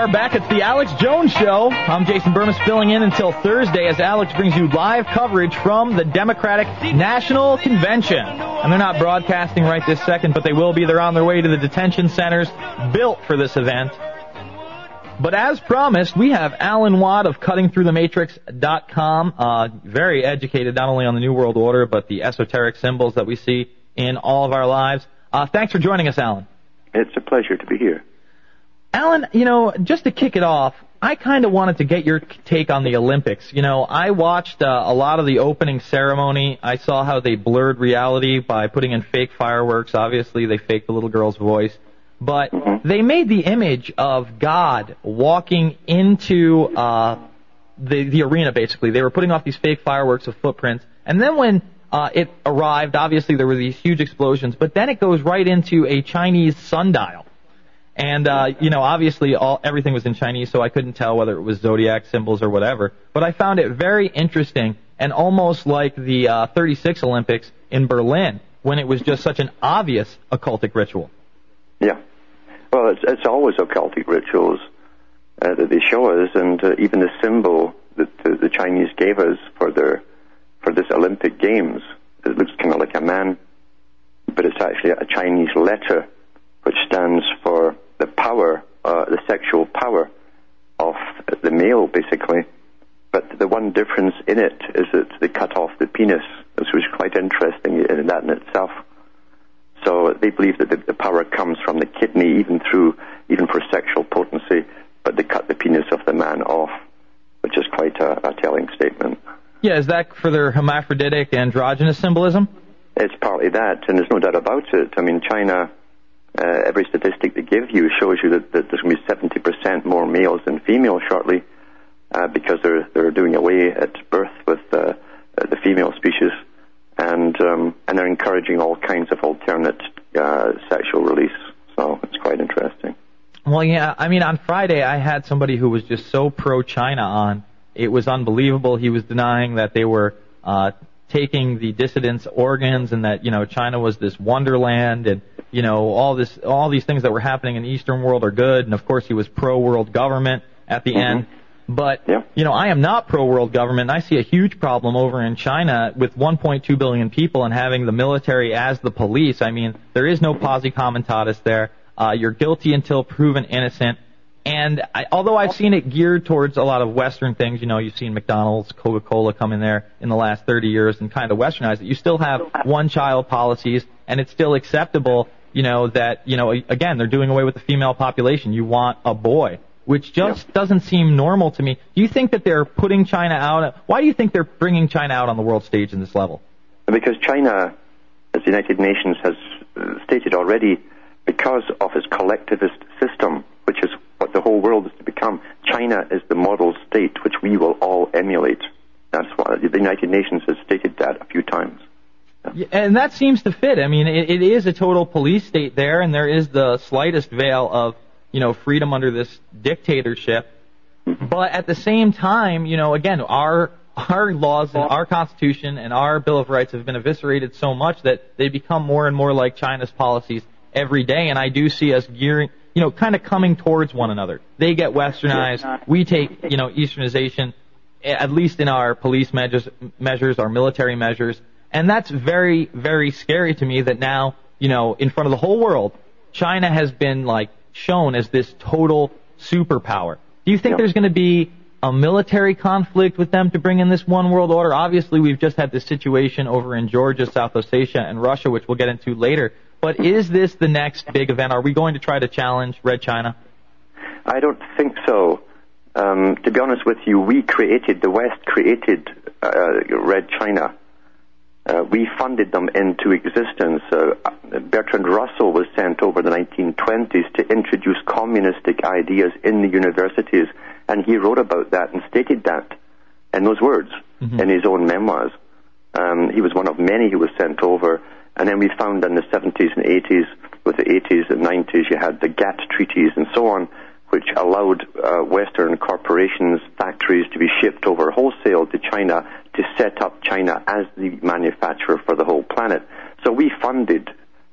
are back. It's the Alex Jones Show. I'm Jason Bermas filling in until Thursday as Alex brings you live coverage from the Democratic National Convention. And they're not broadcasting right this second, but they will be. They're on their way to the detention centers built for this event. But as promised, we have Alan Watt of CuttingThroughTheMatrix.com, uh, very educated not only on the New World Order, but the esoteric symbols that we see in all of our lives. Uh, thanks for joining us, Alan. It's a pleasure to be here. Alan, you know, just to kick it off, I kind of wanted to get your take on the Olympics. You know, I watched uh, a lot of the opening ceremony. I saw how they blurred reality by putting in fake fireworks. Obviously, they faked the little girl's voice. But Mm-hmm. they made the image of God walking into uh, the the arena. Basically, they were putting off these fake fireworks of footprints, and then when uh, it arrived, obviously there were these huge explosions. But then it goes right into a Chinese sundial. And uh, you know, obviously, all everything was in Chinese, so I couldn't tell whether it was zodiac symbols or whatever. But I found it very interesting and almost like the uh, 36 Olympics in Berlin, when it was just such an obvious occultic ritual. Yeah. Well, it's, it's always occultic rituals uh, that they show us, and uh, even the symbol that the, the Chinese gave us for their for this Olympic Games, it looks kind of like a man, but it's actually a Chinese letter which stands for the power, uh, the sexual power of the male, basically. But the one difference in it is that they cut off the penis, which was quite interesting in that in itself. So they believe that the, the power comes from the kidney, even through, even for sexual potency, but they cut the penis of the man off, which is quite a, a telling statement. Yeah, is that for their hermaphroditic androgynous symbolism? It's partly that, and there's no doubt about it. I mean, China, uh, every statistic they give you shows you that, that there's going to be 70% more males than females shortly, uh, because they're they're doing away at birth with uh, the female species, and um, and they're encouraging all kinds of alternate uh, sexual release. So it's quite interesting. Well, yeah. I mean, on Friday, I had somebody who was just so pro-China on. It was unbelievable. He was denying that they were uh, taking the dissidents' organs and that you know China was this wonderland and you know all this all these things that were happening in the Eastern world are good. And of course, he was pro-world government at the end. But you know, I am not pro-world government. And I see a huge problem over in China with 1.2 billion people and having the military as the police. I mean, there is no posse comitatus there. Uh, you're guilty until proven innocent. And I, although I've seen it geared towards a lot of Western things, you know, you've seen McDonald's, Coca-Cola come in there in the last 30 years and kind of westernize it. You still have one-child policies, and it's still acceptable, you know, that, you know, again, they're doing away with the female population. You want a boy, which just doesn't seem normal to me. Do you think that they're putting China out? Why do you think they're bringing China out on the world stage in this level? Because China, as the United Nations has uh, stated already, because of its collectivist system, which is what the whole world is to become, China is the model state which we will all emulate. That's why the United Nations has stated that a few times. Yeah, and that seems to fit. I mean, it, it is a total police state there, and there is the slightest veil of, you know, freedom under this dictatorship. But at the same time, you know, again, our our laws and our constitution and our Bill of Rights have been eviscerated so much that they become more and more like China's policies every day. And I do see us gearing, you know, kind of coming towards one another. They get westernized, we take, you know, easternization, at least in our police measures, measures, our military measures. And that's very, very scary to me that now, you know, in front of the whole world, China has been like shown as this total superpower. Do you think there's going to be a military conflict with them to bring in this one world order? Obviously, we've just had this situation over in Georgia, South Ossetia, and Russia, which we'll get into later. But is this the next big event? Are we going to try to challenge Red China? I don't think so. Um, to be honest with you, we created, the West created uh, Red China. Uh, we funded them into existence. Uh, Bertrand Russell was sent over the 1920s to introduce communistic ideas in the universities, and he wrote about that and stated that in those words in his own memoirs. Um, he was one of many who was sent over, and then we found in the 70s and 80s, with the 80s and 90s, you had the GATT treaties and so on, which allowed uh, Western corporations, factories to be shipped over wholesale to China to set up China as the manufacturer for the whole planet. So we funded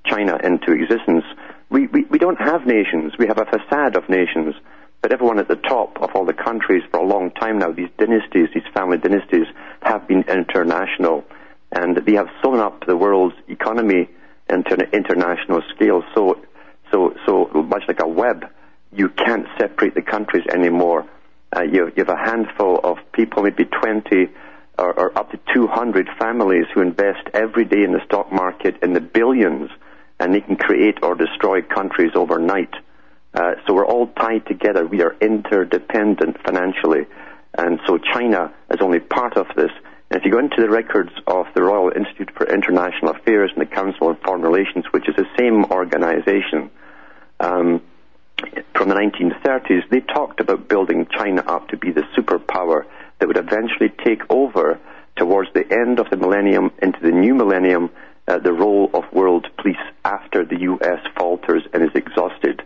China into existence. We, we, we don't have nations. We have a facade of nations. But everyone at the top of all the countries for a long time now, these dynasties, these family dynasties, have been international, and they have sewn up the world's economy into an international scale. So, so, so much like a web, you can't separate the countries anymore. Uh, you, you have a handful of people, maybe 20 or, or up to 200 families who invest every day in the stock market in the billions, and they can create or destroy countries overnight. Uh, so we're all tied together. We are interdependent financially. And so China is only part of this. If you go into the records of the Royal Institute for International Affairs and the Council on Foreign Relations, which is the same organization, um, from the 1930s, they talked about building China up to be the superpower that would eventually take over towards the end of the millennium into the new millennium uh, the role of world police after the U.S. falters and is exhausted.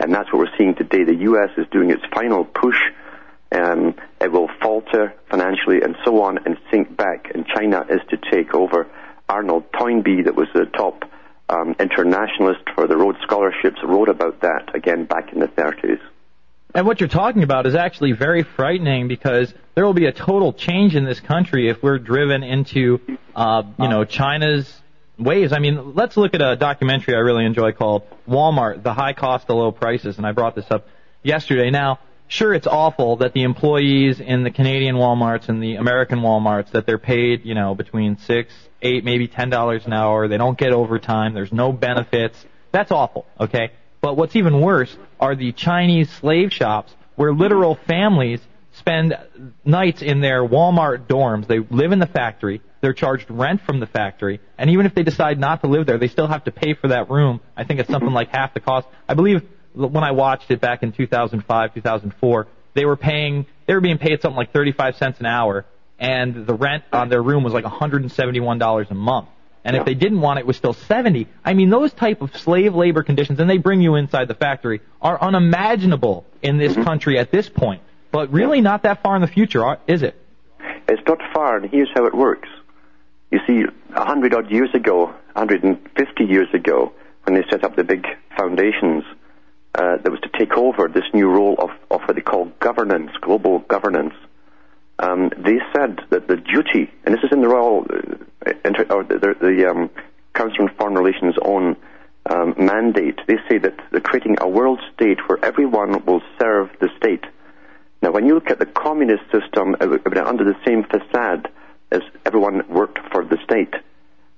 And that's what we're seeing today. The U.S. is doing its final push. Um, it will falter financially and so on and sink back, and China is to take over. Arnold Toynbee, that was the top um, internationalist for the Rhodes Scholarships, wrote about that again back in the 30s. And what you're talking about is actually very frightening because there will be a total change in this country if we're driven into, uh, you know, China's ways. I mean, let's look at a documentary I really enjoy called Walmart: The High Cost of Low Prices, and I brought this up yesterday. Now, sure, it's awful that the employees in the Canadian WalMarts and the American WalMarts that they're paid, you know, between six, eight, maybe ten dollars an hour. They don't get overtime. There's no benefits. That's awful. Okay. But what's even worse are the Chinese slave shops where literal families spend nights in their Walmart dorms. They live in the factory. They're charged rent from the factory. And even if they decide not to live there, they still have to pay for that room. I think it's something like half the cost. I believe when I watched it back in 2005, 2004, they were paying, they were being paid something like 35 cents an hour. And the rent on their room was like $171 a month. And if they didn't want it, it was still 70. I mean, those type of slave labor conditions, and they bring you inside the factory, are unimaginable in this country at this point. But really not that far in the future, is it? It's not far, and here's how it works. You see, a hundred odd years ago, 150 years ago, when they set up the big foundations, uh, that was to take over this new role of, of what they call governance, global governance. Um, they said that the duty, and this is in the Royal uh, inter, or the, the, the um, Council on Foreign Relations' own um, mandate, they say that they're creating a world state where everyone will serve the state. Now, when you look at the communist system, it under the same facade as everyone worked for the state.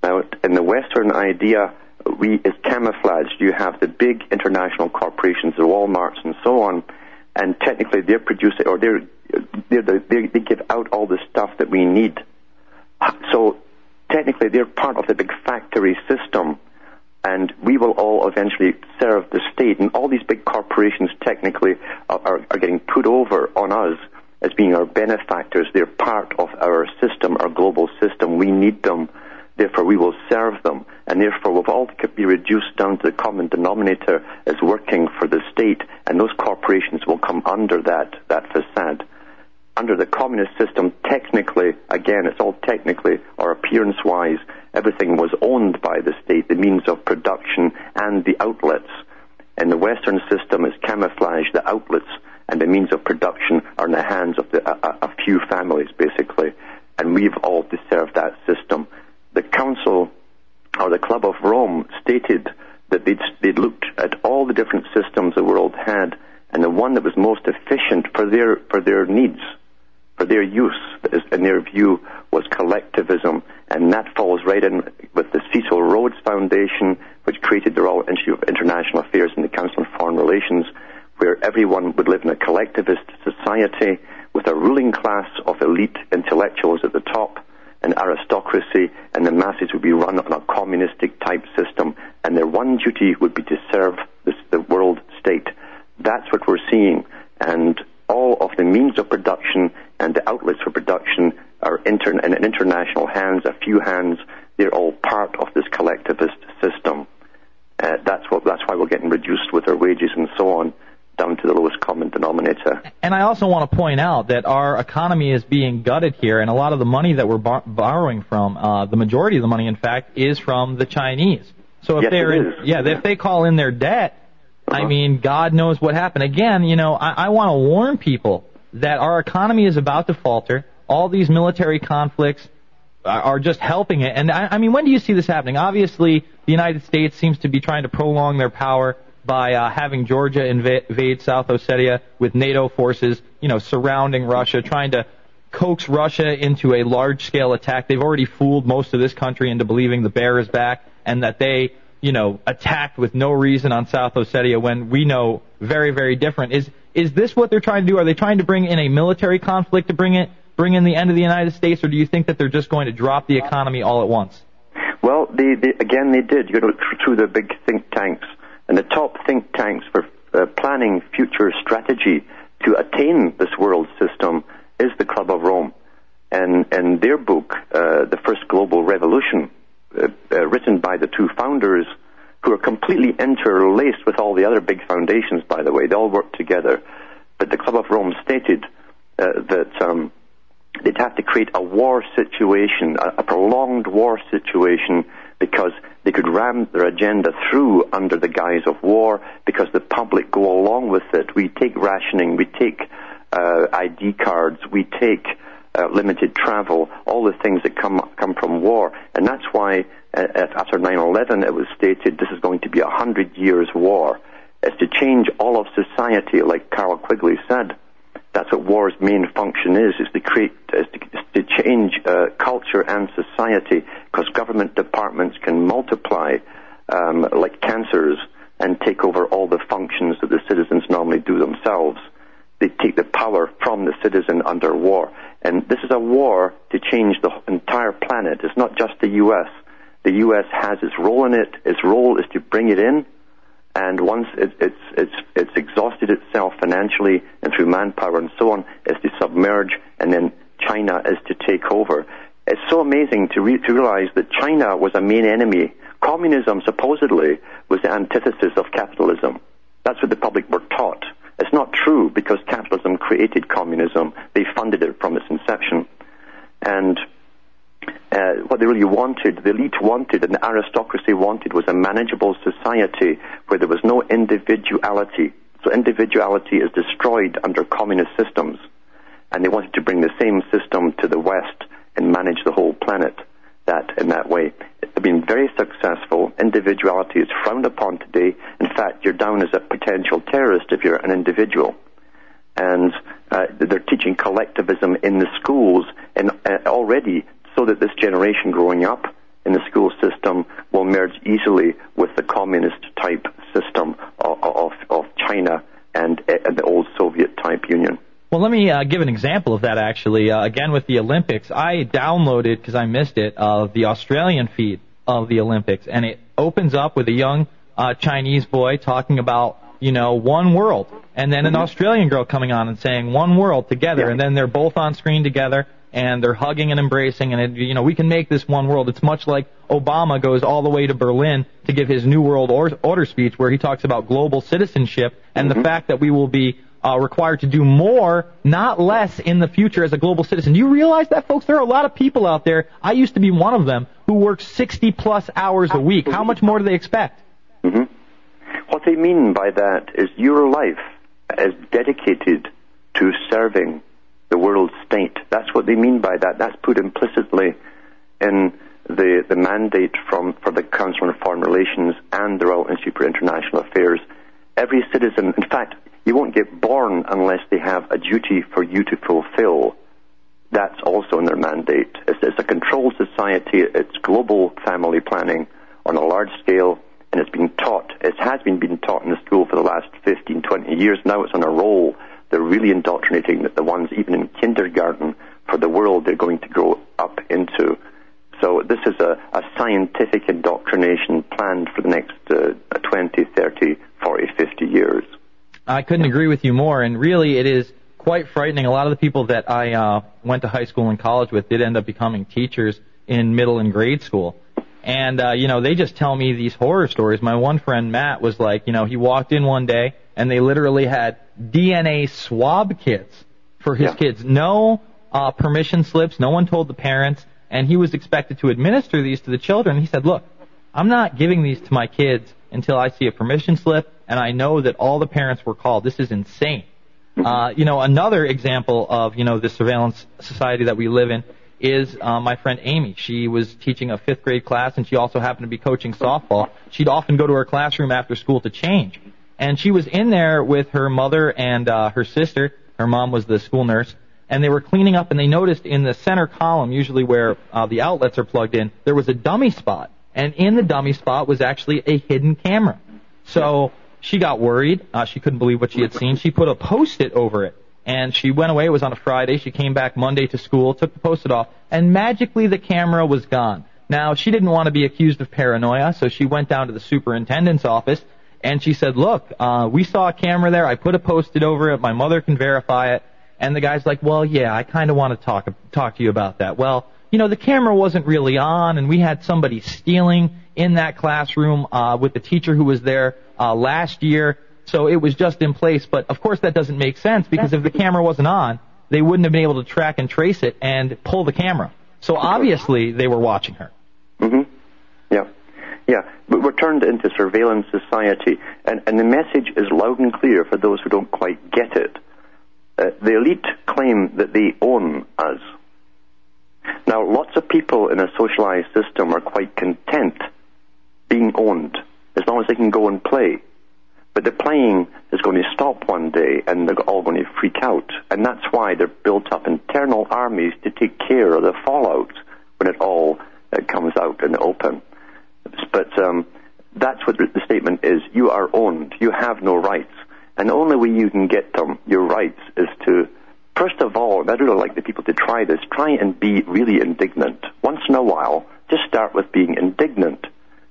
Now, in the Western idea, we is camouflaged. You have the big international corporations, the WalMarts and so on, and technically they're producing or they're, they're the, they they give out all the stuff that we need. So technically they're part of the big factory system, and we will all eventually serve the state. And all these big corporations technically are, are, are getting put over on us as being our benefactors. They're part of our system, our global system. We need them. Therefore, we will serve them. And therefore, we'll all be reduced down to the common denominator as working for the state. And those corporations will come under that, that facade. Under the communist system, technically, again, it's all technically or appearance wise, everything was owned by the state, the means of production and the outlets. In the Western system, is camouflage the outlets and the means of production are in the hands of the, a, a few families, basically. And we've all deserved that system. The Council or the Club of Rome stated that they'd, they'd looked at all the different systems the world had, and the one that was most efficient for their for their needs, for their use, in their view, was collectivism, and that falls right in with the Cecil Rhodes Foundation, which created the Royal Institute of International Affairs and the Council on Foreign Relations, where everyone would live in a collectivist society with a ruling class of elite intellectuals at the top, an aristocracy, and the masses would be run on a communistic type system, and their one duty would be to serve this, the world state. That's what we're seeing, and all of the means of production and the outlets for production are inter- in international hands, a few hands. They're all part of this collectivist system. Uh, that's what. That's why we're getting reduced with our wages and so on down to the lowest And I also want to point out that our economy is being gutted here, and a lot of the money that we're bar- borrowing from, uh, the majority of the money, in fact, is from the Chinese. So if yes, they're in, yeah, if they call in their debt, I mean, God knows what happened. Again, you know, I, I want to warn people that our economy is about to falter. All these military conflicts are, are just helping it. And I, I mean, when do you see this happening? Obviously, the United States seems to be trying to prolong their power by uh, having Georgia inva- invade South Ossetia with NATO forces, you know, surrounding Russia, trying to coax Russia into a large-scale attack. They've already fooled most of this country into believing the bear is back and that they, you know, attacked with no reason on South Ossetia when we know very, very different. Is is this what they're trying to do? Are they trying to bring in a military conflict to bring it bring in the end of the United States, or do you think that they're just going to drop the economy all at once? Well, they, they, again, they did. You know, through the big think tanks and the top think tanks for uh, planning future strategy to attain this world system is the Club of Rome. And, in their book, uh, The First Global Revolution, uh, uh, written by the two founders, who are completely interlaced with all the other big foundations, by the way, they all work together. But the Club of Rome stated uh, that um, they'd have to create a war situation, a, a prolonged war situation, because they could ram their agenda through under the guise of war because the public go along with it. We take rationing, we take uh, ID cards, we take uh, limited travel, all the things that come come from war, and that's why uh, after 9/11 it was stated this is going to be a hundred years war. It's to change all of society, like Carroll Quigley said. That's what war's main function is: is to create, is to, is to change uh, culture and society, because government departments can multiply um, like cancers and take over all the functions that the citizens normally do themselves. They take the power from the citizen under war. And this is a war to change the entire planet. It's not just the U.S. The U.S. has its role in it. Its role is to bring it in, and once it, it's, it's, it's exhausted itself financially and through manpower and so on, is to submerge, and then China is to take over. It's so amazing to, re- to realize that China was a main enemy. Communism, supposedly, was the antithesis of capitalism. That's what the public were taught. It's not true because capitalism created communism. They funded it from its inception. And uh, what they really wanted, the elite wanted, and the aristocracy wanted, was a manageable society where there was no individuality. So individuality is destroyed under communist systems. And they wanted to bring the same system to the West and manage the whole planet that in that way. They've been very successful. Individuality is frowned upon today. In fact, you're down as a potential terrorist if you're an individual. And uh, they're teaching collectivism in the schools and uh, already so that this generation growing up in the school system will merge easily with the communist type system of, of, of China and, and the old Soviet type Union. Well, let me uh, give an example of that actually. Uh, again, with the Olympics, I downloaded because I missed it uh, the Australian feed of the Olympics, and it opens up with a young uh, Chinese boy talking about you know one world, and then an mm-hmm. Australian girl coming on and saying one world together, yeah. and then they're both on screen together, and they're hugging and embracing, and it, you know we can make this one world. It's much like Obama goes all the way to Berlin to give his New World Order speech, where he talks about global citizenship and mm-hmm. the fact that we will be uh, required to do more, not less, in the future as a global citizen. Do you realize that, folks? There are a lot of people out there. I used to be one of them who work 60 plus hours a week. How much more do they expect? Mm-hmm. What they mean by that is your life is dedicated to serving the world state. That's what they mean by that. That's put implicitly in the, the mandate from, for the Council on Foreign Relations and the Royal Institute for International Affairs. Every citizen, in fact, you won't get born unless they have a duty for you to fulfill. That's also in their mandate. It's, it's a controlled society. It's global family planning on a large scale, and it's been taught. It has been being taught in the school for the last 15, 20 years. Now it's on a roll. They're really indoctrinating the ones even in kindergarten for the world they're going to grow up into. So this is a, a scientific indoctrination planned for the next uh, 20, 30, 40, 50 years. I couldn't agree with you more. And really, it is quite frightening. A lot of the people that I uh, went to high school and college with did end up becoming teachers in middle and grade school. And, uh, you know, they just tell me these horror stories. My one friend, Matt, was like, you know, he walked in one day and they literally had DNA swab kits for his yeah. kids. No uh, permission slips. No one told the parents. And he was expected to administer these to the children. He said, look, I'm not giving these to my kids until I see a permission slip and I know that all the parents were called. This is insane. Uh, you know, another example of, you know, the surveillance society that we live in is uh, my friend Amy. She was teaching a fifth grade class and she also happened to be coaching softball. She'd often go to her classroom after school to change. And she was in there with her mother and uh, her sister. Her mom was the school nurse. And they were cleaning up and they noticed in the center column, usually where uh, the outlets are plugged in, there was a dummy spot. And in the dummy spot was actually a hidden camera. So she got worried. Uh, she couldn't believe what she had seen. She put a post-it over it. And she went away. It was on a Friday. She came back Monday to school, took the post-it off, and magically the camera was gone. Now, she didn't want to be accused of paranoia, so she went down to the superintendent's office and she said, look, uh, we saw a camera there. I put a post-it over it. My mother can verify it. And the guy's like, well, yeah, I kind of want to talk, talk to you about that. Well, you know, the camera wasn't really on and we had somebody stealing in that classroom, uh, with the teacher who was there, uh, last year. So it was just in place. But of course that doesn't make sense because if the camera wasn't on, they wouldn't have been able to track and trace it and pull the camera. So obviously they were watching her. Mm hmm Yeah. Yeah. But we're turned into surveillance society, and, and the message is loud and clear for those who don't quite get it. Uh, the elite claim that they own us. Now, lots of people in a socialized system are quite content being owned as long as they can go and play. But the playing is going to stop one day and they're all going to freak out. And that's why they've built up internal armies to take care of the fallout when it all uh, comes out in the open. But um, that's what the statement is. You are owned. You have no rights. And the only way you can get them, your rights, is to, first of all, and I'd really like the people to try this, try and be really indignant. Once in a while, just start with being indignant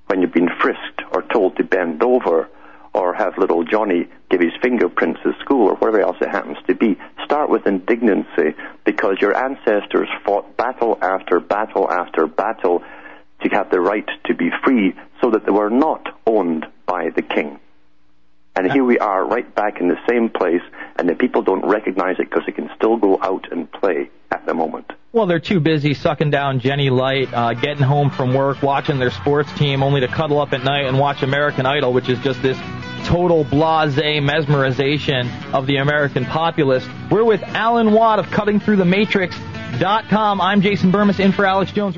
when you've been frisked or told to bend over or have little Johnny give his fingerprints at school or whatever else it happens to be. Start with indignancy because your ancestors fought battle after battle after battle to have the right to be free so that they were not owned by the king. And here we are right back in the same place, and the people don't recognize it because they can still go out and play at the moment. Well, they're too busy sucking down Genny Light, uh, getting home from work, watching their sports team, only to cuddle up at night and watch American Idol, which is just this total blase mesmerization of the American populace. We're with Alan Watt of CuttingThroughTheMatrix.com. I'm Jason Bermas in for Alex Jones.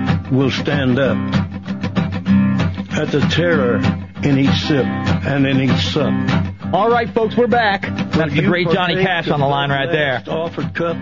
will stand up at the terror in each sip and in each sup. All right, folks, we're back. That's the great Johnny Cash on the line right there. Offered cup.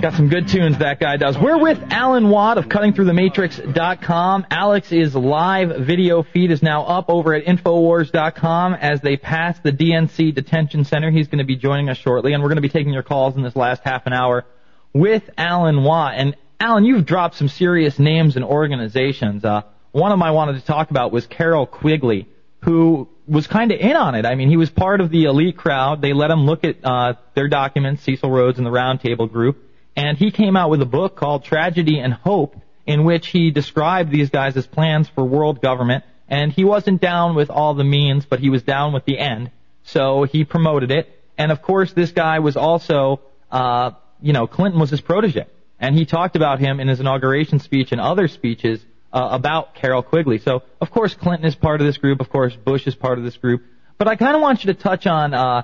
Got some good tunes that guy does. We're with Alan Watt of CuttingThroughTheMatrix.com. Alex's live video feed is now up over at Infowars.com as they pass the DNC detention center. He's going to be joining us shortly, and we're going to be taking your calls in this last half an hour with Alan Watt. And Alan, you've dropped some serious names and organizations. Uh, one of them I wanted to talk about was Carroll Quigley, who was kind of in on it. I mean, he was part of the elite crowd. They let him look at uh, their documents, Cecil Rhodes and the Roundtable Group, and he came out with a book called Tragedy and Hope, in which he described these guys as plans for world government. And he wasn't down with all the means, but he was down with the end. So he promoted it. And of course, this guy was also, uh, you know, Clinton was his protege. And he talked about him in his inauguration speech and other speeches uh, about Carroll Quigley. So, of course, Clinton is part of this group. Of course, Bush is part of this group. But I kind of want you to touch on uh,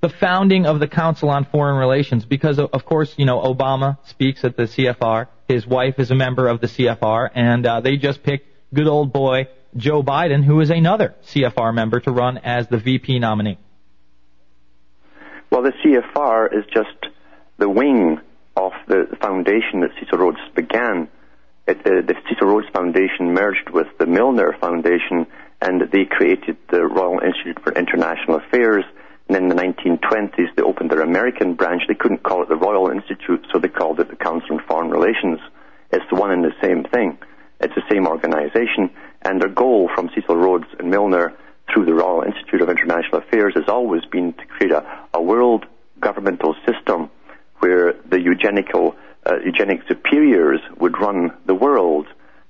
the founding of the Council on Foreign Relations because, of course, you know, Obama speaks at the CFR. His wife is a member of the CFR, and uh, they just picked good old boy Joe Biden, who is another CFR member, to run as the VP nominee. Well, the CFR is just the wing of the foundation that Cecil Rhodes began. It, uh, the Cecil Rhodes Foundation merged with the Milner Foundation, and they created the Royal Institute for International Affairs. And in the 1920s, they opened their American branch. They couldn't call it the Royal Institute, so they called it the Council on Foreign Relations. It's the one and the same thing. It's the same organization. And their goal from Cecil Rhodes and Milner through the Royal Institute of International Affairs has always been to create a, a world governmental system where the eugenical, uh, eugenic superiors would run the world.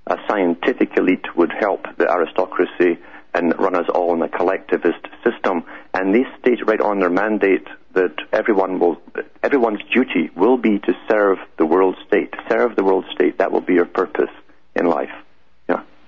A scientific elite would help the aristocracy and run us all in a collectivist system. And they state right on their mandate that everyone will, everyone's duty will be to serve the world state. Serve the world state. That will be your purpose in life.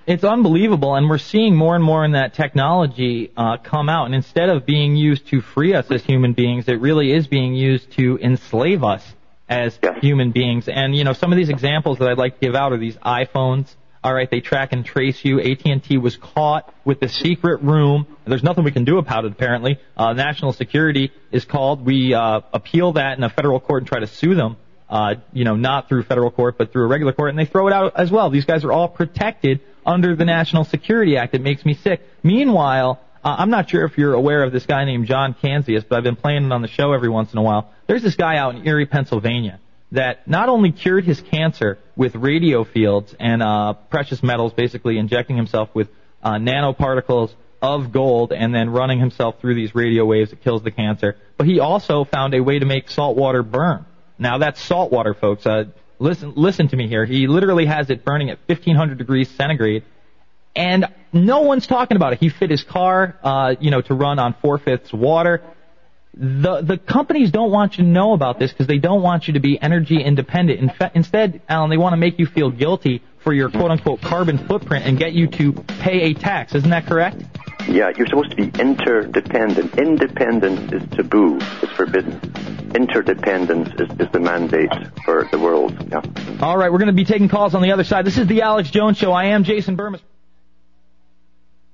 It's unbelievable, and we're seeing more and more in that technology uh, come out. And instead of being used to free us as human beings, it really is being used to enslave us as Yes. human beings. And you know, some of these examples that I'd like to give out are these iPhones. All right, they track and trace you. AT&T was caught with the secret room. There's nothing we can do about it. Apparently, uh, national security is called. We uh, appeal that in a federal court and try to sue them. Uh, you know, not through federal court, but through a regular court, and they throw it out as well. These guys are all protected under the National Security Act. It makes me sick. Meanwhile, uh, I'm not sure if you're aware of this guy named John Kanzius, but I've been playing it on the show every once in a while. There's this guy out in Erie, Pennsylvania, that not only cured his cancer with radio fields and uh, precious metals, basically injecting himself with uh, nanoparticles of gold and then running himself through these radio waves that kills the cancer, but he also found a way to make salt water burn. Now that's salt water, folks. Uh, listen, listen to me here. He literally has it burning at 1500 degrees centigrade, and no one's talking about it. He fit his car, uh, you know, to run on four fifths water. The the companies don't want you to know about this because they don't want you to be energy independent. In fa- instead, Alan, they want to make you feel guilty for your quote unquote carbon footprint and get you to pay a tax. Isn't that correct? Yeah, you're supposed to be interdependent. Independence is taboo. It's forbidden. Interdependence is, is the mandate for the world. Yeah. All right, we're going to be taking calls on the other side. This is the Alex Jones Show. I am Jason Bermas.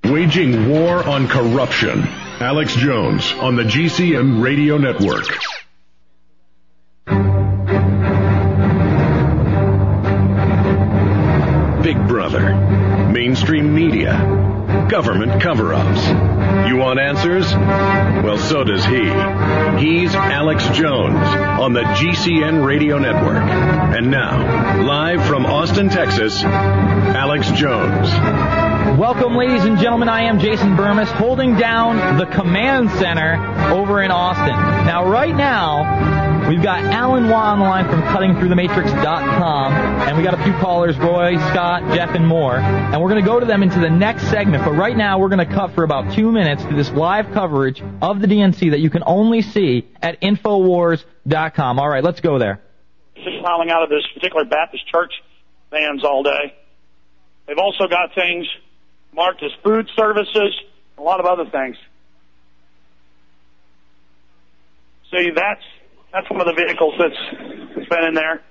Waging war on corruption. Alex Jones on the GCN Radio Network. Big Brother. Mainstream media. Government cover ups. You want answers? Well, so does he. He's Alex Jones on the GCN Radio Network. And now, live from Austin, Texas, Alex Jones. Welcome, ladies and gentlemen. I am Jason Bermas, holding down the command center over in Austin. Now, right now, we've got Alan Watt on the line from CuttingThroughTheMatrix.com, and we got a few callers, Roy, Scott, Jeff, and more. And we're going to go to them into the next segment. But right now, we're going to cut for about two minutes to this live coverage of the DNC that you can only see at Infowars.com. All right, let's go there. just piling out of this particular Baptist church vans all day. They've also got things marked as food services, a lot of other things. See, that's that's one of the vehicles that's that's been in there.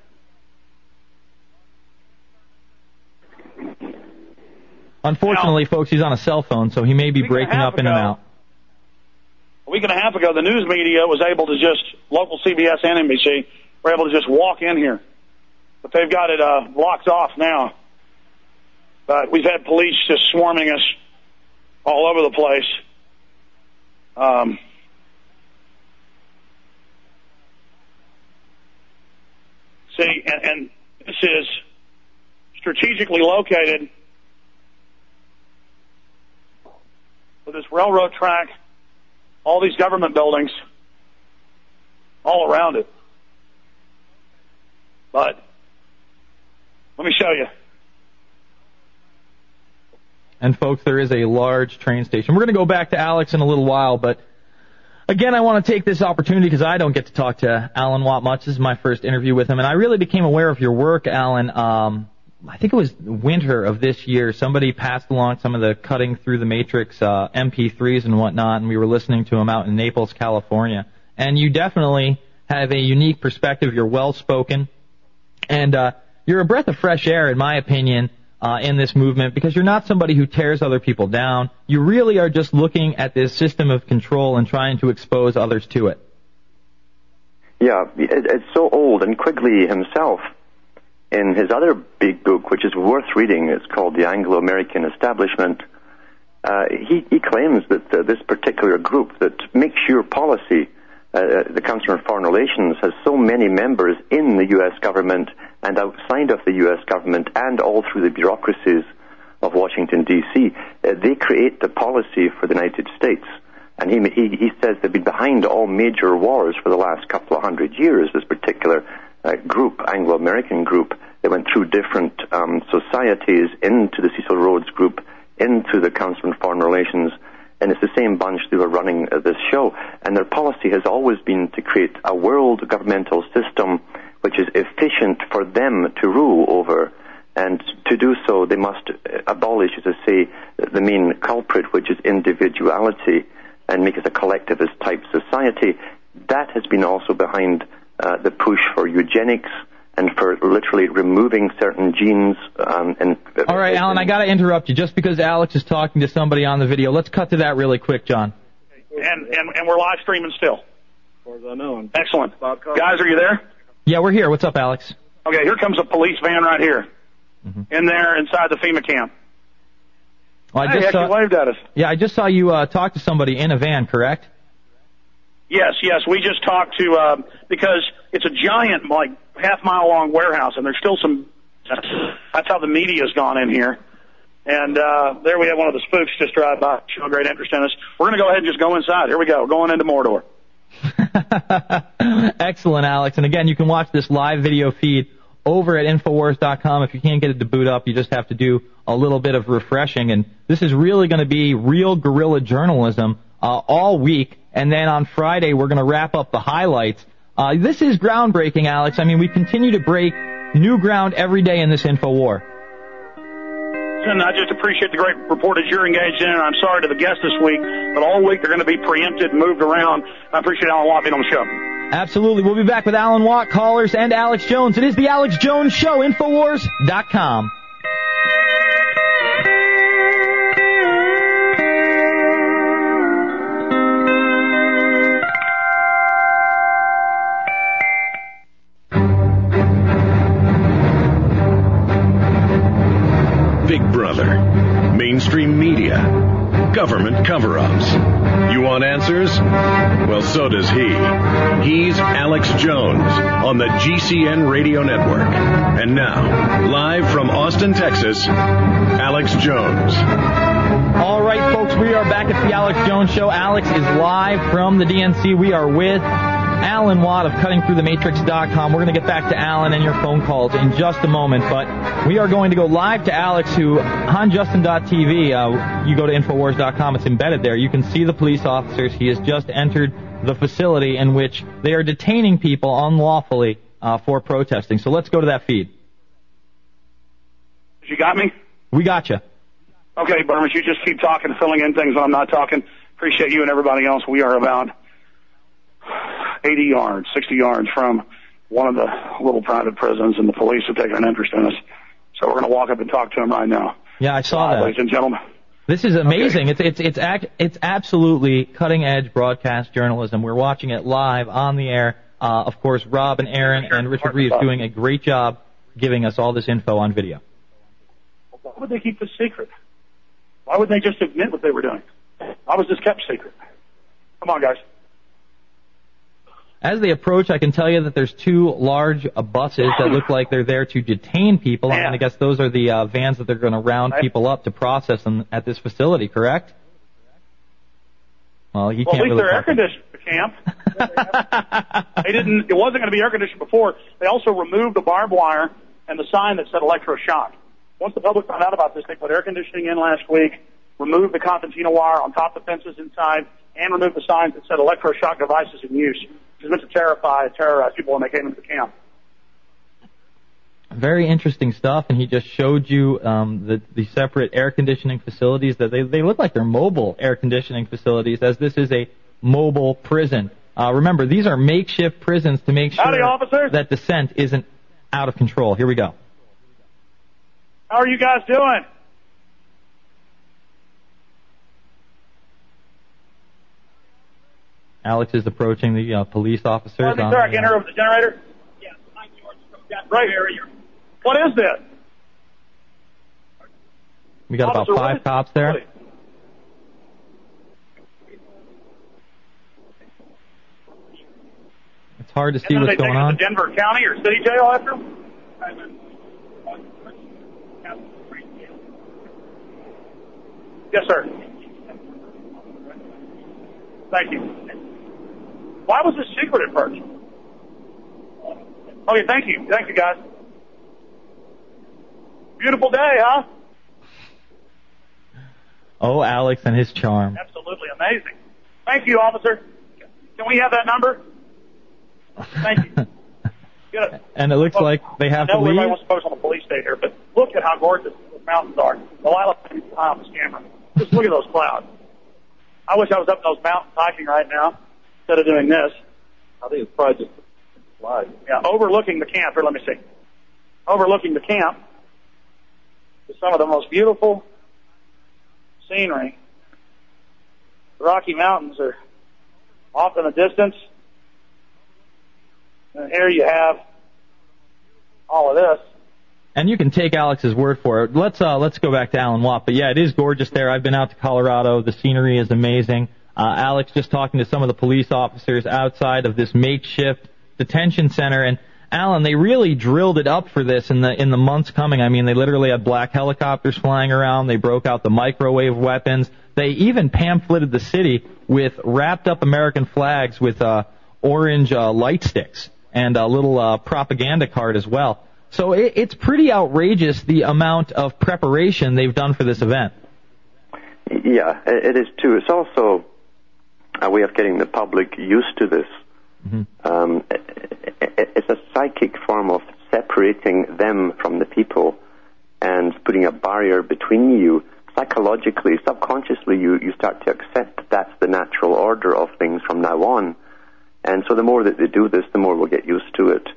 Unfortunately, folks, he's on a cell phone, so he may be Week and a breaking up in and out. A week and a half ago, the news media was able to just local CBS and NBC were able to just walk in here, but they've got it uh, blocked off now. But we've had police just swarming us all over the place. Um, see, and, and this is strategically located with this railroad track, all these government buildings, all around it. But let me show you. And folks, there is a large train station. We're going to go back to Alex in a little while, but again, I want to take this opportunity because I don't get to talk to Alan Watt much. This is my first interview with him, and I really became aware of your work, Alan. Um, I think it was winter of this year. Somebody passed along some of the cutting through the matrix uh, MP3s and whatnot, and we were listening to them out in Naples, California. And you definitely have a unique perspective. You're well spoken, and uh, you're a breath of fresh air, in my opinion, uh, in this movement because you're not somebody who tears other people down. You really are just looking at this system of control and trying to expose others to it. Yeah, it, it's so old, and Quigley himself, in his other big book, which is worth reading, it's called The Anglo-American Establishment, Uh, he, he claims that uh, this particular group that makes sure policy, uh, the Council on Foreign Relations, has so many members in the U.S. government and outside of the U.S. government and all through the bureaucracies of Washington, D.C. Uh, they create the policy for the United States. And he, he, he says they've been behind all major wars for the last couple of hundred years, this particular uh, group, Anglo-American group. They went through different um, societies into the Cecil Rhodes group, into the Council on Foreign Relations, and it's the same bunch who are running uh, this show. And their policy has always been to create a world governmental system which is efficient for them to rule over. And to do so, they must abolish, as I say, the main culprit, which is individuality, and make it a collectivist type society. That has been also behind uh, the push for eugenics and for literally removing certain genes. Um, and all right, Alan, I got to interrupt you just because Alex is talking to somebody on the video. Let's cut to that really quick, John. And and, and we're live streaming still. As far as I know. Excellent. Guys, are you there? Yeah, we're here. What's up, Alex? Okay, here comes a police van right here. Mm-hmm. In there, inside the FEMA camp. Well, I hey, just saw, waved at us. yeah, I just saw you uh, talk to somebody in a van, correct? Yes, yes. We just talked to uh, because it's a giant, like half mile long warehouse, and there's still some. That's how the media's gone in here. And uh, there we have one of the spooks just drive by, showing great interest in us. We're going to go ahead and just go inside. Here we go, going into Mordor. Excellent, Alex. And again, you can watch this live video feed over at Infowars.com. If you can't get it to boot up, you just have to do a little bit of refreshing. And this is really going to be real guerrilla journalism uh, all week. And then on Friday, we're going to wrap up the highlights. Uh, this is groundbreaking, Alex. I mean, we continue to break new ground every day in this info war. And I just appreciate the great reportage you're engaged in, and I'm sorry to the guests this week, but all week they're going to be preempted and moved around. I appreciate Alan Watt being on the show. Absolutely. We'll be back with Alan Watt, callers, and Alex Jones. It is the Alex Jones Show, Infowars.com. Big Brother, mainstream media, government cover-ups. You want answers? Well, so does he. He's Alex Jones on the GCN Radio Network. And now, live from Austin, Texas, Alex Jones. All right, folks, we are back at the Alex Jones Show. Alex is live from the DNC. We are with Alan Watt of CuttingThroughTheMatrix.com. We're going to get back to Alan and your phone calls in just a moment, but we are going to go live to Alex, who on Justin.tv, uh, you go to Infowars.com, it's embedded there. You can see the police officers. He has just entered the facility in which they are detaining people unlawfully uh, for protesting. So let's go to that feed. You got me? We got you. Okay, Bermas, you just keep talking, filling in things when I'm not talking. Appreciate you and everybody else. We are about 80 yards, 60 yards from one of the little private prisons, and the police have taken an interest in us. So we're going to walk up and talk to him right now. Yeah, I saw Uh, that. Ladies and gentlemen. This is amazing. It's it's it's act, it's absolutely cutting edge broadcast journalism. We're watching it live on the air. Uh, of course, Rob and Aaron and Richard Reeves doing a great job giving us all this info on video. Why would they keep this secret? Why would they just admit what they were doing? Why was this kept secret? Come on, guys. As they approach, I can tell you that there's two large uh, buses that look like they're there to detain people. And I guess those are the uh, vans that they're going to round people up to process them at this facility, correct? Well, he Well, at can't least really they're air conditioned, the camp. they didn't. It wasn't going to be air conditioned before. They also removed the barbed wire and the sign that said electroshock. Once the public found out about this, they put air conditioning in last week, removed the concertina wire on top of the fences inside, and removed the signs that said electroshock devices in use, is meant to terrify, terrorize people when they came into the camp. Very interesting stuff, and he just showed you um, the, the separate air conditioning facilities. That they they look like they're mobile air conditioning facilities, as this is a mobile prison. Uh, remember, these are makeshift prisons to make sure Howdy, that dissent isn't out of control. Here we go. How are you guys doing? Alex is approaching the uh, police officers. Pardon sir, I can't uh, hear the generator. Right area. What is this? We got Officer, about five cops there. Really? It's hard to see what's going on. To Denver County or City Jail after? Yes, sir. Thank you. Why was this secret at first? Okay, thank you. Thank you, guys. Beautiful day, huh? Oh, Alex and his charm. Absolutely amazing. Thank you, officer. Can we have that number? Thank you. And it looks like they have I to know everybody leave. wants to focus on the police state here, but look at how gorgeous the mountains are. Delilah, high on this camera. Just look at those clouds. I wish I was up in those mountains hiking right now instead of doing this. I think it's probably just slide. Yeah, overlooking the camp. Here, let me see. Overlooking the camp is some of the most beautiful scenery. The Rocky Mountains are off in the distance. And here you have all of this. And you can take Alex's word for it. Let's uh, let's go back to Alan Watt. But yeah, it is gorgeous there. I've been out to Colorado. The scenery is amazing. Uh, Alex just talking to some of the police officers outside of this makeshift detention center. And Alan, they really drilled it up for this in the in the months coming. I mean, they literally had black helicopters flying around. They broke out the microwave weapons. They even pamphleted the city with wrapped up American flags with uh, orange uh, light sticks and a little uh, propaganda card as well. So it, it's pretty outrageous the amount of preparation they've done for this event. Yeah, it it is too. It's also a way of getting the public used to this. Um, i- i- it's a psychic form of separating them from the people and putting a barrier between you. Psychologically, subconsciously, you, you start to accept that that's the natural order of things from now on. And so the more that they do this, the more we'll get used to it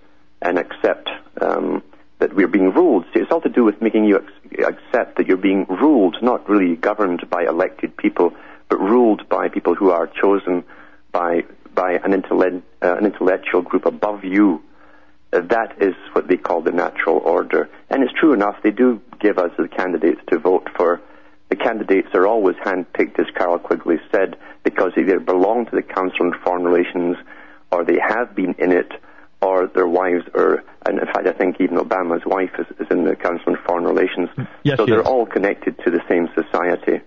and accept um, that we're being ruled. See, it's all to do with making you accept that you're being ruled, not really governed by elected people, but ruled by people who are chosen by by an, intellect, uh, an intellectual group above you. Uh, that is what they call the natural order. And it's true enough, they do give us the candidates to vote for. The candidates are always handpicked, as Carroll Quigley said, because they either belong to the Council on Foreign Relations or they have been in it or their wives are, and in fact, I think even Obama's wife is, is in the Council on Foreign Relations. Yes, so they're is. all connected to the same society.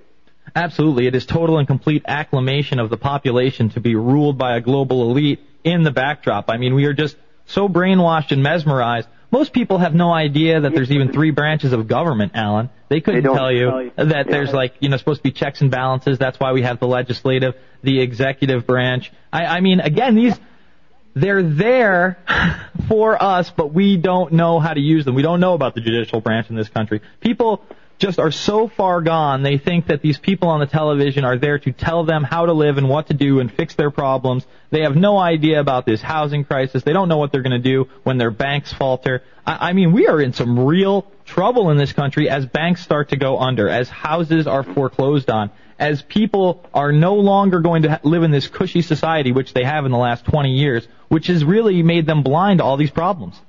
Absolutely. It is total and complete acclamation of the population to be ruled by a global elite in the backdrop. I mean, we are just so brainwashed and mesmerized. Most people have no idea that there's even three branches of government, Alan. They couldn't don't tell you tell you. that there's like, you know, supposed to be checks and balances. That's why we have the legislative, the executive branch. I, I mean, again, these, they're there for us, but we don't know how to use them. We don't know about the judicial branch in this country. People just are so far gone, they think that these people on the television are there to tell them how to live and what to do and fix their problems. They have no idea about this housing crisis. They don't know what they're going to do when their banks falter. I, I mean, we are in some real trouble in this country as banks start to go under, as houses are foreclosed on, as people are no longer going to live in this cushy society, which they have in the last 20 years, which has really made them blind to all these problems.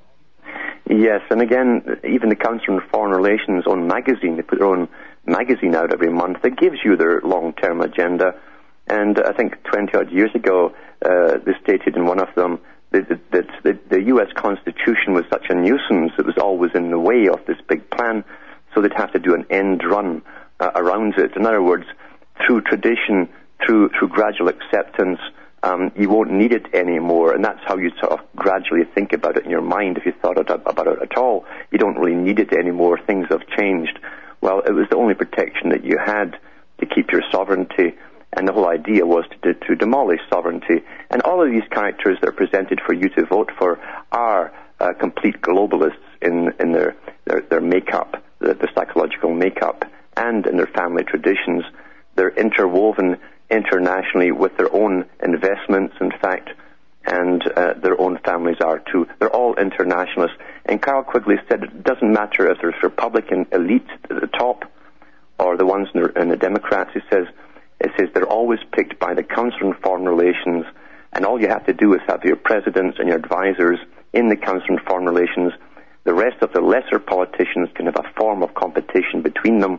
Yes, and again, even the Council on Foreign Relations own magazine, they put their own magazine out every month that gives you their long-term agenda. And I think 20 odd years ago, uh, they stated in one of them that, that, that the, U.S. Constitution was such a nuisance, it was always in the way of this big plan, so they'd have to do an end run uh, around it. In other words, through tradition, through, through gradual acceptance, um, you won't need it anymore, and that's how you sort of gradually think about it in your mind. If you thought about it at all, you don't really need it anymore. Things have changed. Well, it was the only protection that you had to keep your sovereignty, and the whole idea was to, to demolish sovereignty. And all of these characters that are presented for you to vote for are uh, complete globalists in in their their, their makeup, their, their psychological makeup, and in their family traditions. They're interwoven internationally with their own investments, in fact, and uh, their own families are too. They're all internationalists. And Carroll Quigley said it doesn't matter if there's Republican elite at the top or the ones in the, in the Democrats. He says, it says they're always picked by the Council on Foreign Relations, and all you have to do is have your presidents and your advisors in the Council on Foreign Relations. The rest of the lesser politicians can have a form of competition between them,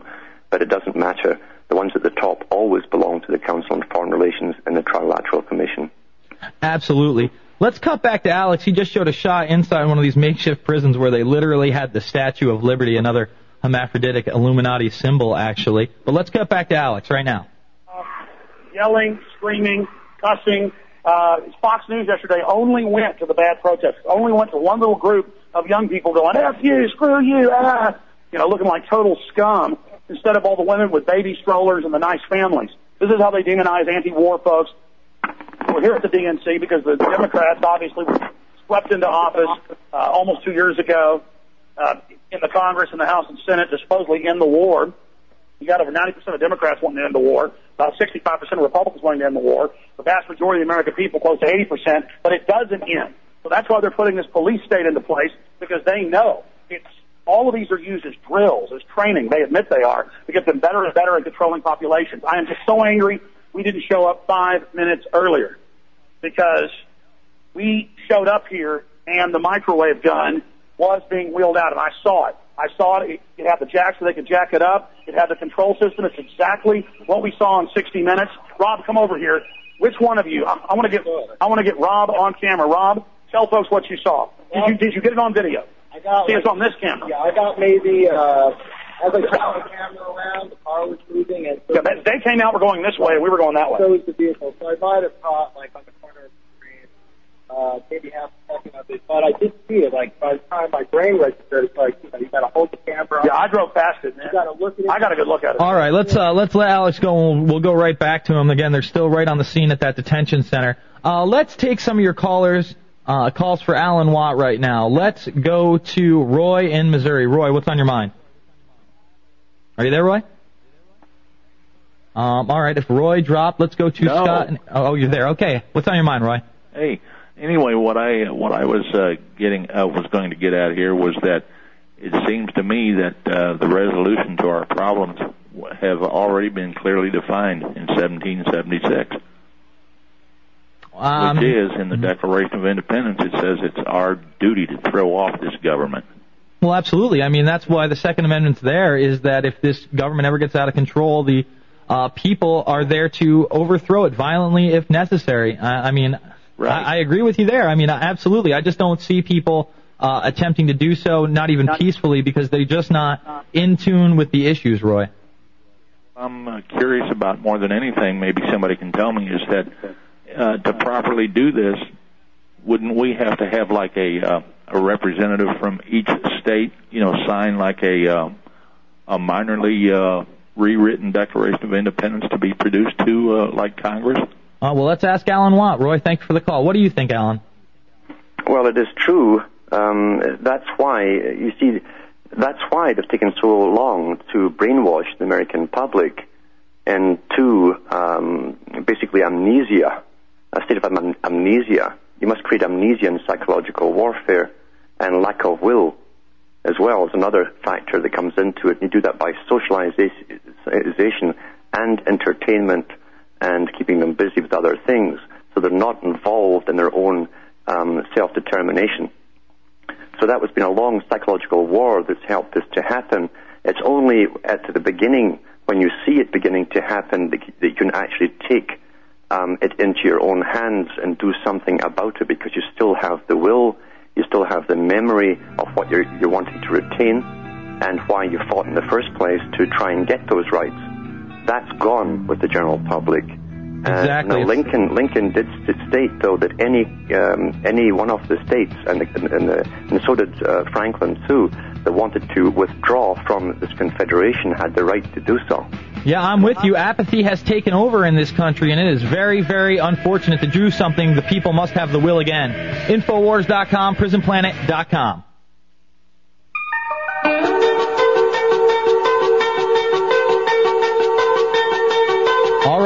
but it doesn't matter. The ones at the top always belong to the Council on Foreign Relations and the Trilateral Commission. Absolutely. Let's cut back to Alex. He just showed a shot inside one of these makeshift prisons where they literally had the Statue of Liberty, another hermaphroditic Illuminati symbol, actually. But let's cut back to Alex right now. yelling, screaming, cussing. Uh, Fox News yesterday only went to the bad protesters, only went to one little group of young people going, F you, screw you, ah, you know, looking like total scum, instead of all the women with baby strollers and the nice families. This is how they demonize anti-war folks. We're here at the DNC because the Democrats obviously swept into office uh, almost two years ago uh, in the Congress and the House and Senate to supposedly end the war. You got over 90% of Democrats wanting to end the war, about 65% of Republicans wanting to end the war, the vast majority of the American people, close to 80%, but it doesn't end. So that's why they're putting this police state into place because they know it's all of these are used as drills, as training. They admit they are to get them better and better at controlling populations. I am just so angry we didn't show up five minutes earlier because we showed up here and the microwave gun was being wheeled out and I saw it. I saw it. It had the jack so they could jack it up. It had the control system. It's exactly what we saw in 60 Minutes. Rob, come over here. Which one of you? I, I want to get I want to get Rob on camera. Rob, tell folks what you saw. Did you did you get it on video? I got See, like, it's on this camera. yeah, I got maybe uh, as I shot the camera around, the car was moving, and so, Yeah, they, they came out. We're going this way. We were going that way. so was the vehicle. So I might have caught like on the corner of the screen, uh, maybe half a second of it, but I did see it. Like by the time my brain registered, it's like you know you got to hold the camera. Yeah, I drove past it, man. You got to look at it. I got a good look at it. All right, let's uh, let's let Alex go. and We'll, we'll go right back to him again. They're still right on the scene at that detention center. Uh, let's take some of your callers. Uh, calls for Alan Watt right now. Let's go to Roy in Missouri. Roy, what's on your mind? Are you there, Roy? Um, all right. If Roy dropped, let's go to No. Scott. and- Oh, you're there. Okay. What's on your mind, Roy? Hey, anyway, what I what I was uh, getting uh, was going to get at here was that it seems to me that uh, the resolution to our problems have already been clearly defined in 1776, Um, which is in the Declaration of Independence. It says it's our duty to throw off this government. Well, absolutely. I mean, that's why the Second Amendment's there is that if this government ever gets out of control, the uh, people are there to overthrow it violently if necessary. I, I mean, Right. I, I agree with you there. I mean, absolutely. I just don't see people uh, attempting to do so, not even peacefully, because they're just not in tune with the issues, Roy. I'm uh, curious about more than anything. Maybe somebody can tell me is that uh, to properly do this, wouldn't we have to have like a uh, a representative from each state, you know, sign like a uh, a minorly uh, rewritten Declaration of Independence to be produced to uh, like Congress? Uh, well, let's ask Alan Watt. Roy, thank you for the call. What do you think, Alan? Well, it is true. Um, that's why you see. That's why it has taken so long to brainwash the American public into um, basically amnesia, a state of am- amnesia. You must create amnesia in psychological warfare, and lack of will as well is another factor that comes into it. You do that by socialization and entertainment and keeping them busy with other things, so they're not involved in their own um, self-determination. So that has been a long psychological war that's helped this to happen. It's only at the beginning, when you see it beginning to happen, that you can actually take um, it into your own hands and do something about it because you still have the will, you still have the memory of what you're, you're wanting to retain and why you fought in the first place to try and get those rights. That's gone with the general public. Uh, Exactly. now Lincoln Lincoln did st- state though that any um, any one of the states and, the, and, the, and so did uh, Franklin too that wanted to withdraw from this confederation had the right to do so. Yeah, I'm with you. Apathy has taken over in this country, and it is very, very unfortunate to do something. The people must have the will again. Infowars.com, PrisonPlanet.com.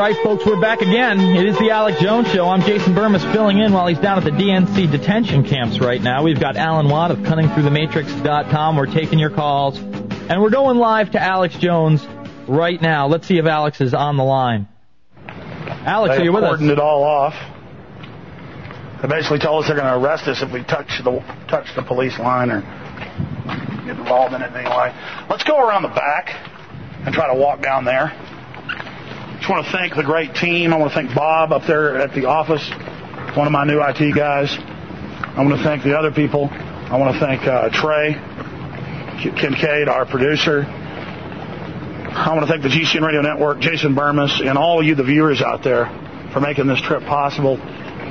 right, folks, we're back again. It is the Alex Jones Show. I'm Jason Bermas filling in while he's down at the DNC detention camps right now. We've got Alan Watt of CuttingThroughTheMatrix.com. We're taking your calls, and we're going live to Alex Jones right now. Let's see if Alex is on the line. Alex, they are you with us? cordoned it all off. They basically told us they're going to arrest us if we touch the touch the police line or get involved in it anyway. Let's go around the back and try to walk down there. I just want to thank the great team. I want to thank Bob up there at the office one of my new IT guys. I want to thank the other people. I want to thank uh, Trey Kincaid, our producer. I want to thank the GCN Radio Network, Jason Bermas, and all you, the viewers out there, for making this trip possible.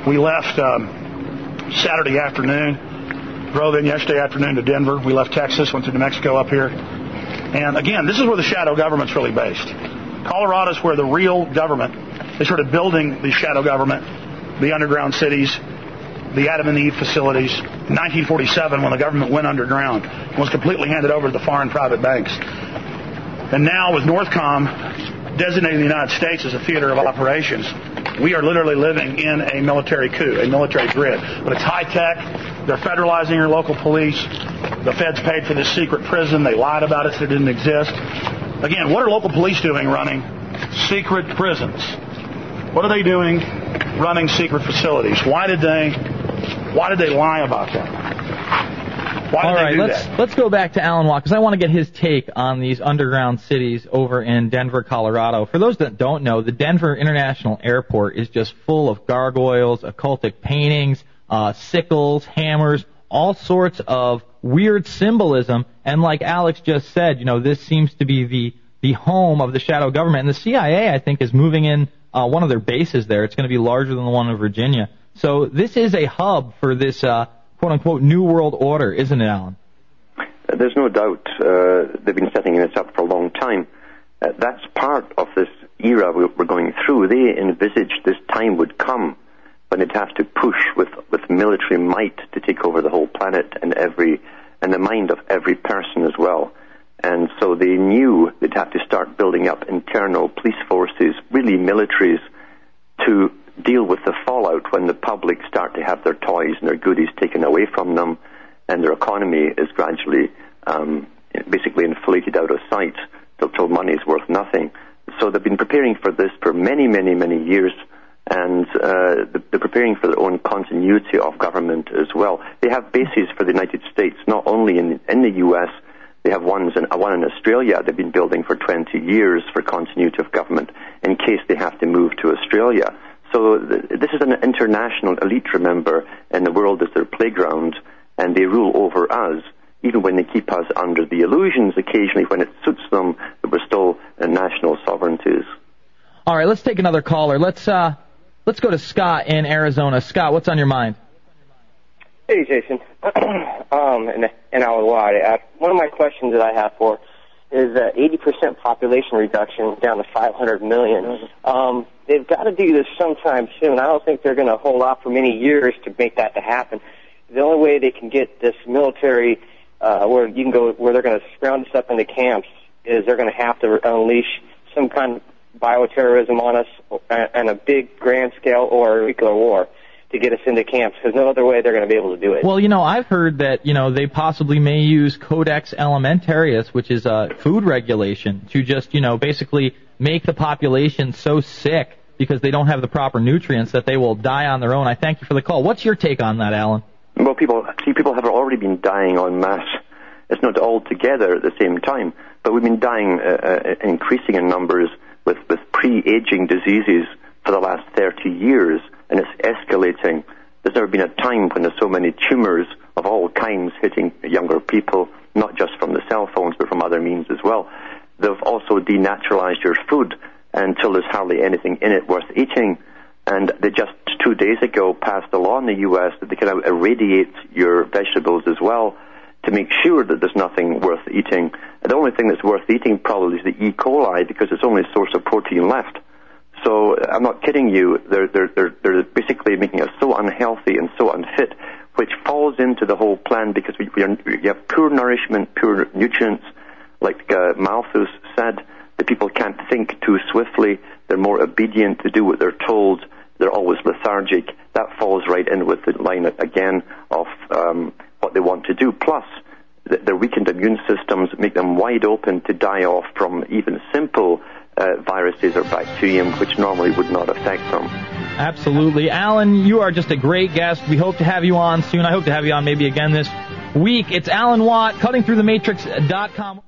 We left um, Saturday afternoon, drove in yesterday afternoon to Denver. We left Texas, went to New Mexico up here. And again, this is where the shadow government's really based. Colorado's where the real government is sort of building the shadow government, the underground cities, the Adam and Eve facilities. In 1947, when the government went underground, and was completely handed over to the foreign private banks. And now with Northcom designating the United States as a theater of operations, we are literally living in a military coup, a military grid. But it's high tech. They're federalizing your local police. The feds paid for this secret prison. They lied about it so it didn't exist. Again, what are local police doing running secret prisons? What are they doing running secret facilities? Why did they why did they lie about that? Why did All they right, do let's that? let's go back to Alan Watt because I want to get his take on these underground cities over in Denver, Colorado. For those that don't know, the Denver International Airport is just full of gargoyles, occultic paintings, uh, sickles, hammers, all sorts of weird symbolism. And like Alex just said, you know, this seems to be the the home of the shadow government. And the CIA, I think, is moving in uh, one of their bases there. It's going to be larger than the one in Virginia. So this is a hub for this uh, quote unquote new world order, isn't it, Alan? There's no doubt uh, they've been setting this up for a long time. Uh, that's part of this era we- we're going through. They envisaged this time would come when they'd have to push with, with military might to take over the whole planet and every and the mind of every person as well. And so they knew they'd have to start building up internal police forces, really militaries, to deal with the fallout when the public start to have their toys and their goodies taken away from them and their economy is gradually um, basically inflated out of sight till, till money is worth nothing. So they've been preparing for this for many, many, many years, and uh, they're preparing for their own continuity of government as well. They have bases for the United States, not only in, in the U.S., they have ones in, one in Australia they've been building for 20 years for continuity of government in case they have to move to Australia. So th- this is an international elite, remember, and the world is their playground, and they rule over us, even when they keep us under the illusions occasionally when it suits them that we're still national sovereignties. All right, let's take another caller. Let's uh, let's go to Scott in Arizona. Scott, what's on your mind? Hey, Jason. um, and, and Alan Watt. Uh, one of my questions that I have for is uh, 80% population reduction down to 500 million. Um, they've got to do this sometime soon. I don't think they're going to hold off for many years to make that to happen. The only way they can get this military, uh, where you can go, where they're going to round us up into camps, is they're going to have to unleash some kind of bioterrorism on us and a big grand scale or a nuclear war to get us into camps because no other way they're going to be able to do it. Well, you know, I've heard that you know they possibly may use Codex Alimentarius, which is a food regulation, to just you know basically make the population so sick because they don't have the proper nutrients that they will die on their own. I thank you for the call. What's your take on that, Alan? Well, people see people have already been dying en masse. It's not all together at the same time, but we've been dying uh, uh, increasing in numbers with with pre-aging diseases for the last 30 years, and it's escalating. There's never been a time when there's so many tumors of all kinds hitting younger people, not just from the cell phones, but from other means as well. They've also denaturalized your food until there's hardly anything in it worth eating. And they just two days ago passed a law in the U.S. that they can irradiate your vegetables as well to make sure that there's nothing worth eating. The only thing that's worth eating probably is the E. coli because it's the only source of protein left. So I'm not kidding you. They're, they're, they're, they're basically making us so unhealthy and so unfit, which falls into the whole plan because we, we, are, we have poor nourishment, poor nutrients. Like uh, Malthus said, the people can't think too swiftly. They're more obedient to do what they're told. They're always lethargic. That falls right in with the line again of um, what they want to do. Plus, their weakened immune systems make them wide open to die off from even simple uh, viruses or bacterium, which normally would not affect them. Absolutely. Alan, you are just a great guest. We hope to have you on soon. I hope to have you on maybe again this week. It's Alan Watt, cuttingthroughthematrix.com.